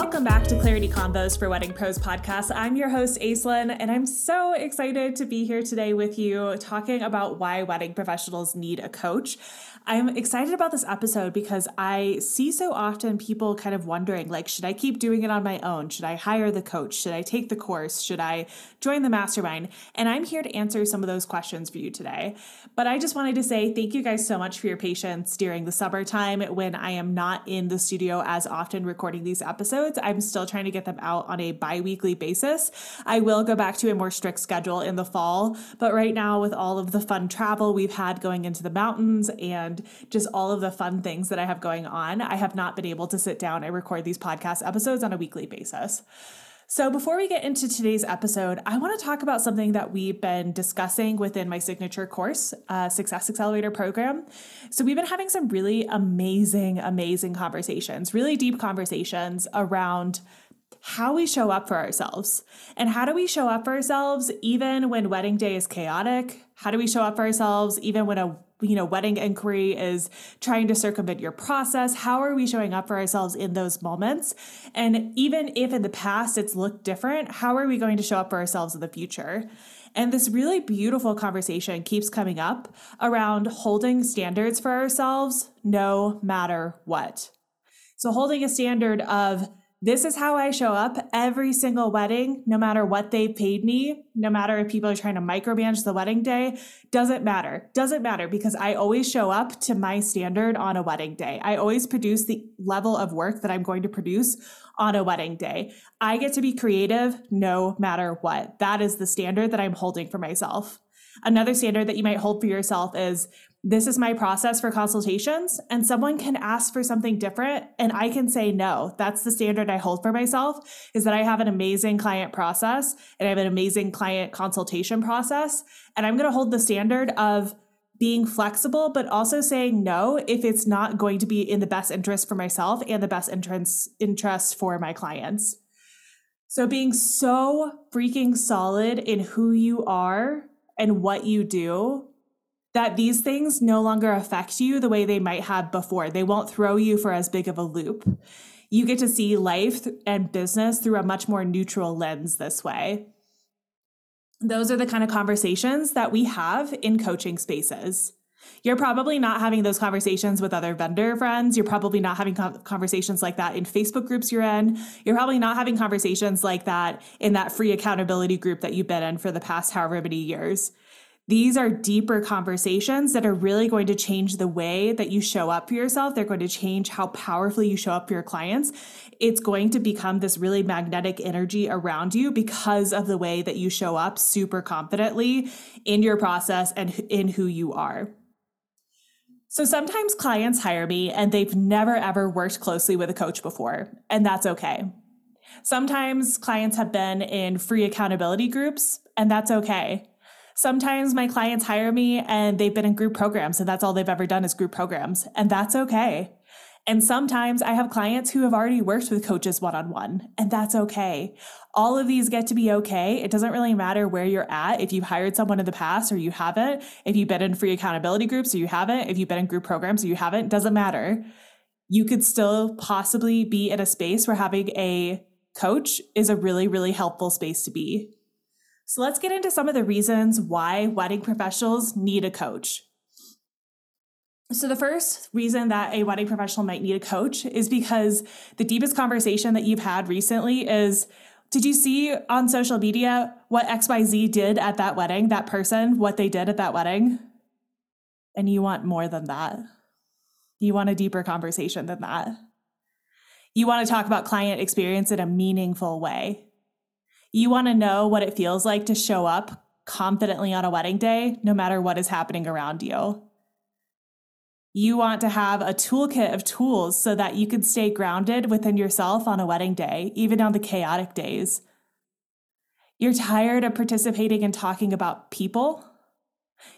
Welcome back to Clarity Convos for Wedding Pros podcast. I'm your host, Aislinn, and I'm so excited to be here today with you talking about why wedding professionals need a coach. I'm excited about this episode because I see so often people kind of wondering like, should I keep doing it on my own? Should I hire the coach? Should I take the course? Should I join the mastermind? And I'm here to answer some of those questions for you today. But I just wanted to say thank you guys so much for your patience during the summertime when I am not in the studio as often recording these episodes. I'm still trying to get them out on a bi weekly basis. I will go back to a more strict schedule in the fall, but right now, with all of the fun travel we've had going into the mountains and just all of the fun things that I have going on, I have not been able to sit down and record these podcast episodes on a weekly basis. So, before we get into today's episode, I want to talk about something that we've been discussing within my signature course, uh, Success Accelerator program. So, we've been having some really amazing, amazing conversations, really deep conversations around how we show up for ourselves. And how do we show up for ourselves even when wedding day is chaotic? How do we show up for ourselves even when a you know, wedding inquiry is trying to circumvent your process. How are we showing up for ourselves in those moments? And even if in the past it's looked different, how are we going to show up for ourselves in the future? And this really beautiful conversation keeps coming up around holding standards for ourselves no matter what. So, holding a standard of this is how I show up every single wedding, no matter what they've paid me, no matter if people are trying to micromanage the wedding day, doesn't matter. Doesn't matter because I always show up to my standard on a wedding day. I always produce the level of work that I'm going to produce on a wedding day. I get to be creative no matter what. That is the standard that I'm holding for myself. Another standard that you might hold for yourself is this is my process for consultations and someone can ask for something different and I can say no. That's the standard I hold for myself is that I have an amazing client process and I have an amazing client consultation process and I'm going to hold the standard of being flexible but also saying no if it's not going to be in the best interest for myself and the best interest interest for my clients. So being so freaking solid in who you are and what you do that these things no longer affect you the way they might have before. They won't throw you for as big of a loop. You get to see life and business through a much more neutral lens this way. Those are the kind of conversations that we have in coaching spaces. You're probably not having those conversations with other vendor friends. You're probably not having conversations like that in Facebook groups you're in. You're probably not having conversations like that in that free accountability group that you've been in for the past however many years. These are deeper conversations that are really going to change the way that you show up for yourself. They're going to change how powerfully you show up for your clients. It's going to become this really magnetic energy around you because of the way that you show up super confidently in your process and in who you are. So sometimes clients hire me and they've never ever worked closely with a coach before, and that's okay. Sometimes clients have been in free accountability groups, and that's okay. Sometimes my clients hire me and they've been in group programs and that's all they've ever done is group programs. And that's okay. And sometimes I have clients who have already worked with coaches one on one, and that's okay. All of these get to be okay. It doesn't really matter where you're at. If you've hired someone in the past or you haven't, if you've been in free accountability groups or you haven't, if you've been in group programs or you haven't, doesn't matter. You could still possibly be in a space where having a coach is a really, really helpful space to be. So let's get into some of the reasons why wedding professionals need a coach. So, the first reason that a wedding professional might need a coach is because the deepest conversation that you've had recently is Did you see on social media what XYZ did at that wedding, that person, what they did at that wedding? And you want more than that. You want a deeper conversation than that. You want to talk about client experience in a meaningful way. You want to know what it feels like to show up confidently on a wedding day, no matter what is happening around you. You want to have a toolkit of tools so that you can stay grounded within yourself on a wedding day, even on the chaotic days. You're tired of participating and talking about people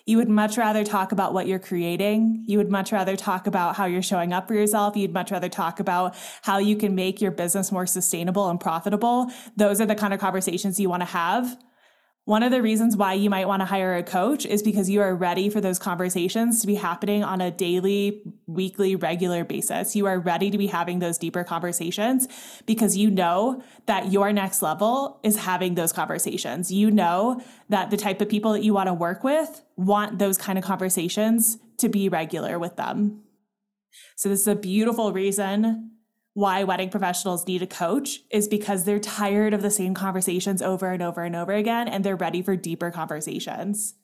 you would much rather talk about what you're creating. You would much rather talk about how you're showing up for yourself. You'd much rather talk about how you can make your business more sustainable and profitable. Those are the kind of conversations you want to have One of the reasons why you might want to hire a coach is because you are ready for those conversations to be happening on a daily, weekly, regular basis. You are ready to be having those deeper conversations because you know that your next level is having those conversations. You know that the type of people that you want to work with want those kind of conversations to be regular with them. So, this is a beautiful reason why wedding professionals need a coach is because they're tired of the same conversations over and over and over again and they're ready for deeper conversations.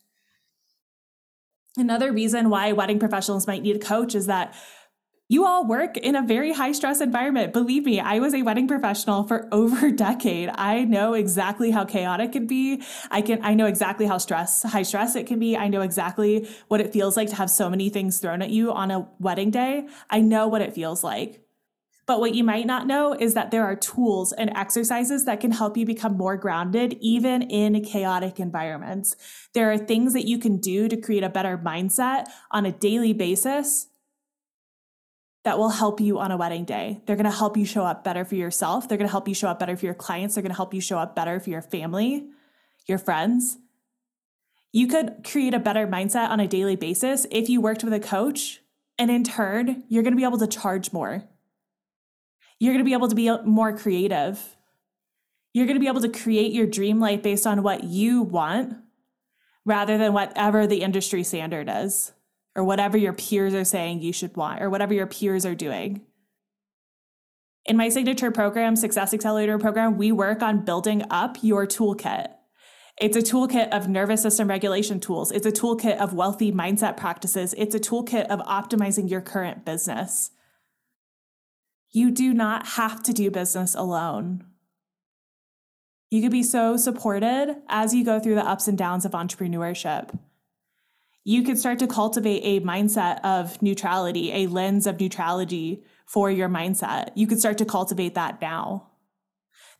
Another reason why wedding professionals might need a coach is that you all work in a very high stress environment. Believe me, I was a wedding professional for over a decade. I know exactly how chaotic it can be. I can I know exactly how stress high stress it can be. I know exactly what it feels like to have so many things thrown at you on a wedding day. I know what it feels like. But what you might not know is that there are tools and exercises that can help you become more grounded, even in chaotic environments. There are things that you can do to create a better mindset on a daily basis that will help you on a wedding day. They're going to help you show up better for yourself. They're going to help you show up better for your clients. They're going to help you show up better for your family, your friends. You could create a better mindset on a daily basis if you worked with a coach, and in turn, you're going to be able to charge more you're going to be able to be uh, more creative. You're going to be able to create your dream life based on what you want rather than whatever the industry standard is or whatever your peers are saying you should want or whatever your peers are doing. In my signature program, Success Accelerator program, we work on building up your toolkit. It's a toolkit of nervous system regulation tools. It's a toolkit of wealthy mindset practices. It's a toolkit of optimizing your current business. You do not have to do business alone. You could be so supported as you go through the ups and downs of entrepreneurship. You could start to cultivate a mindset of neutrality, a lens of neutrality for your mindset. You could start to cultivate that now.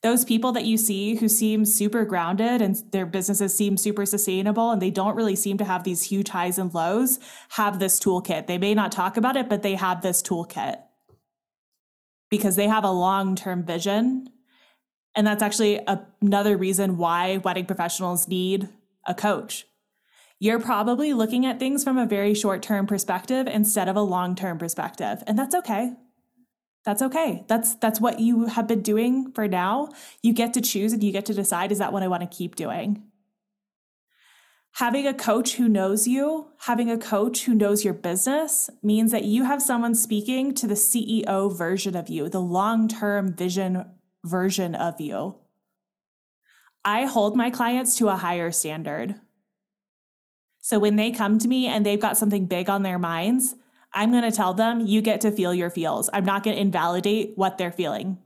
Those people that you see who seem super grounded and their businesses seem super sustainable and they don't really seem to have these huge highs and lows have this toolkit. They may not talk about it, but they have this toolkit because they have a long term vision. And that's actually a, another reason why wedding professionals need a coach. You're probably looking at things from a very short term perspective instead of a long term perspective. And that's okay. That's okay. That's that's what you have been doing for now. You get to choose and you get to decide is that what I want to keep doing? Having a coach who knows you, having a coach who knows your business means that you have someone speaking to the CEO version of you, the long term vision version of you. I hold my clients to a higher standard. So when they come to me and they've got something big on their minds, I'm going to tell them, you get to feel your feels. I'm not going to invalidate what they're feeling.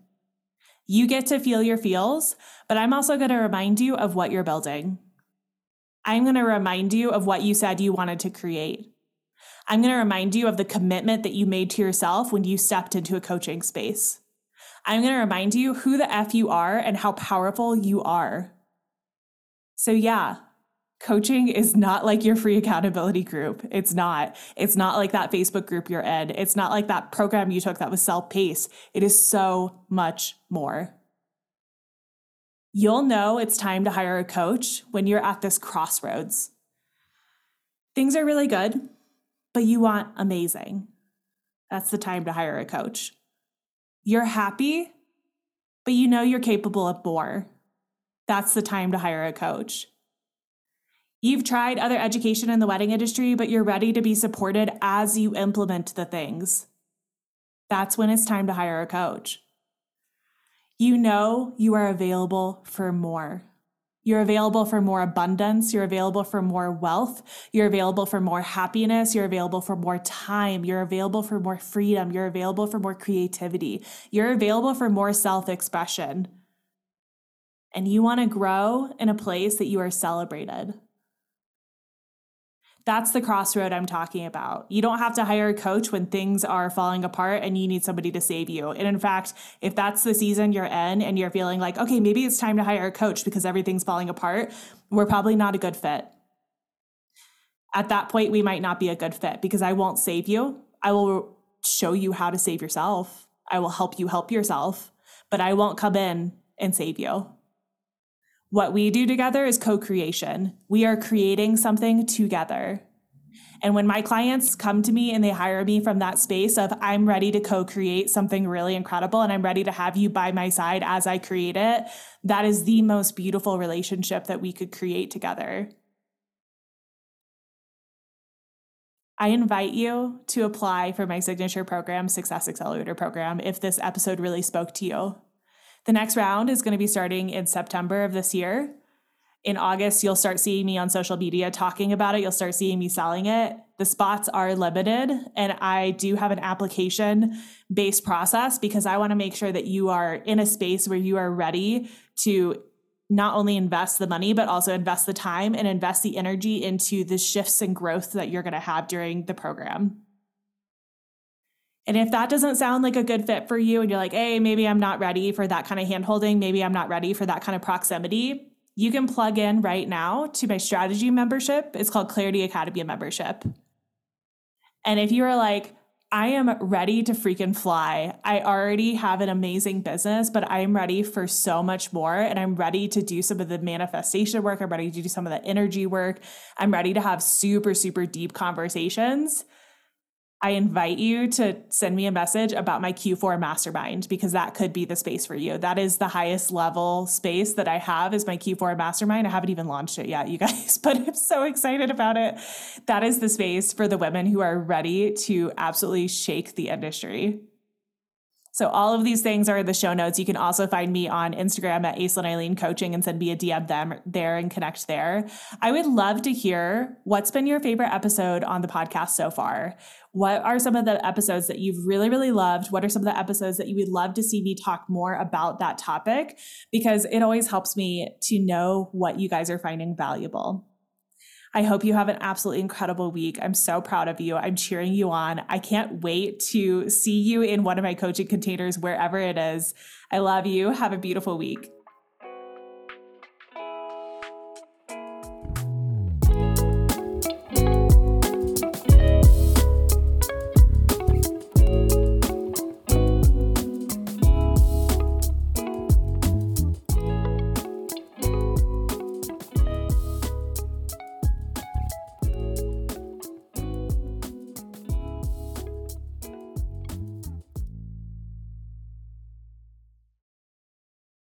You get to feel your feels, but I'm also going to remind you of what you're building. I'm going to remind you of what you said you wanted to create. I'm going to remind you of the commitment that you made to yourself when you stepped into a coaching space. I'm going to remind you who the F you are and how powerful you are. So, yeah, coaching is not like your free accountability group. It's not. It's not like that Facebook group you're in. It's not like that program you took that was self paced. It is so much more. You'll know it's time to hire a coach when you're at this crossroads. Things are really good, but you want amazing. That's the time to hire a coach. You're happy, but you know you're capable of more. That's the time to hire a coach. You've tried other education in the wedding industry, but you're ready to be supported as you implement the things. That's when it's time to hire a coach you know you are available for more. You're available for more abundance. You're available for more wealth. You're available for more happiness. You're available for more time. You're available for more freedom. You're available for more creativity. You're available for more self expression. And you want to grow in a place that you are celebrated. That's the crossroad I'm talking about. You don't have to hire a coach when things are falling apart and you need somebody to save you. And in fact, if that's the season you're in and you're feeling like, okay, maybe it's time to hire a coach because everything's falling apart, we're probably not a good fit. At that point, we might not be a good fit because I won't save you. I will show you how to save yourself. I will help you help yourself, but I won't come in and save you. What we do together is co creation. We are creating something together. And when my clients come to me and they hire me from that space of I'm ready to co create something really incredible and I'm ready to have you by my side as I create it, that is the most beautiful relationship that we could create together. I invite you to apply for my signature program, Success Accelerator program, if this episode really spoke to you. The next round is going to be starting in September of this year. In August, you'll start seeing me on social media talking about it. You'll start seeing me selling it. The spots are limited, and I do have an application based process because I want to make sure that you are in a space where you are ready to not only invest the money, but also invest the time and invest the energy into the shifts and growth that you're going to have during the program. And if that doesn't sound like a good fit for you and you're like, hey, maybe I'm not ready for that kind of handholding, maybe I'm not ready for that kind of proximity, you can plug in right now to my strategy membership. It's called Clarity Academy membership. And if you are like, I am ready to freaking fly. I already have an amazing business, but I'm ready for so much more. And I'm ready to do some of the manifestation work. I'm ready to do some of the energy work. I'm ready to have super, super deep conversations. I invite you to send me a message about my Q4 mastermind because that could be the space for you. That is the highest level space that I have is my Q4 mastermind. I haven't even launched it yet, you guys, but I'm so excited about it. That is the space for the women who are ready to absolutely shake the industry. So all of these things are in the show notes. You can also find me on Instagram at Aislinn Eileen Coaching and send me a DM them there and connect there. I would love to hear what's been your favorite episode on the podcast so far. What are some of the episodes that you've really, really loved? What are some of the episodes that you would love to see me talk more about that topic? Because it always helps me to know what you guys are finding valuable. I hope you have an absolutely incredible week. I'm so proud of you. I'm cheering you on. I can't wait to see you in one of my coaching containers, wherever it is. I love you. Have a beautiful week.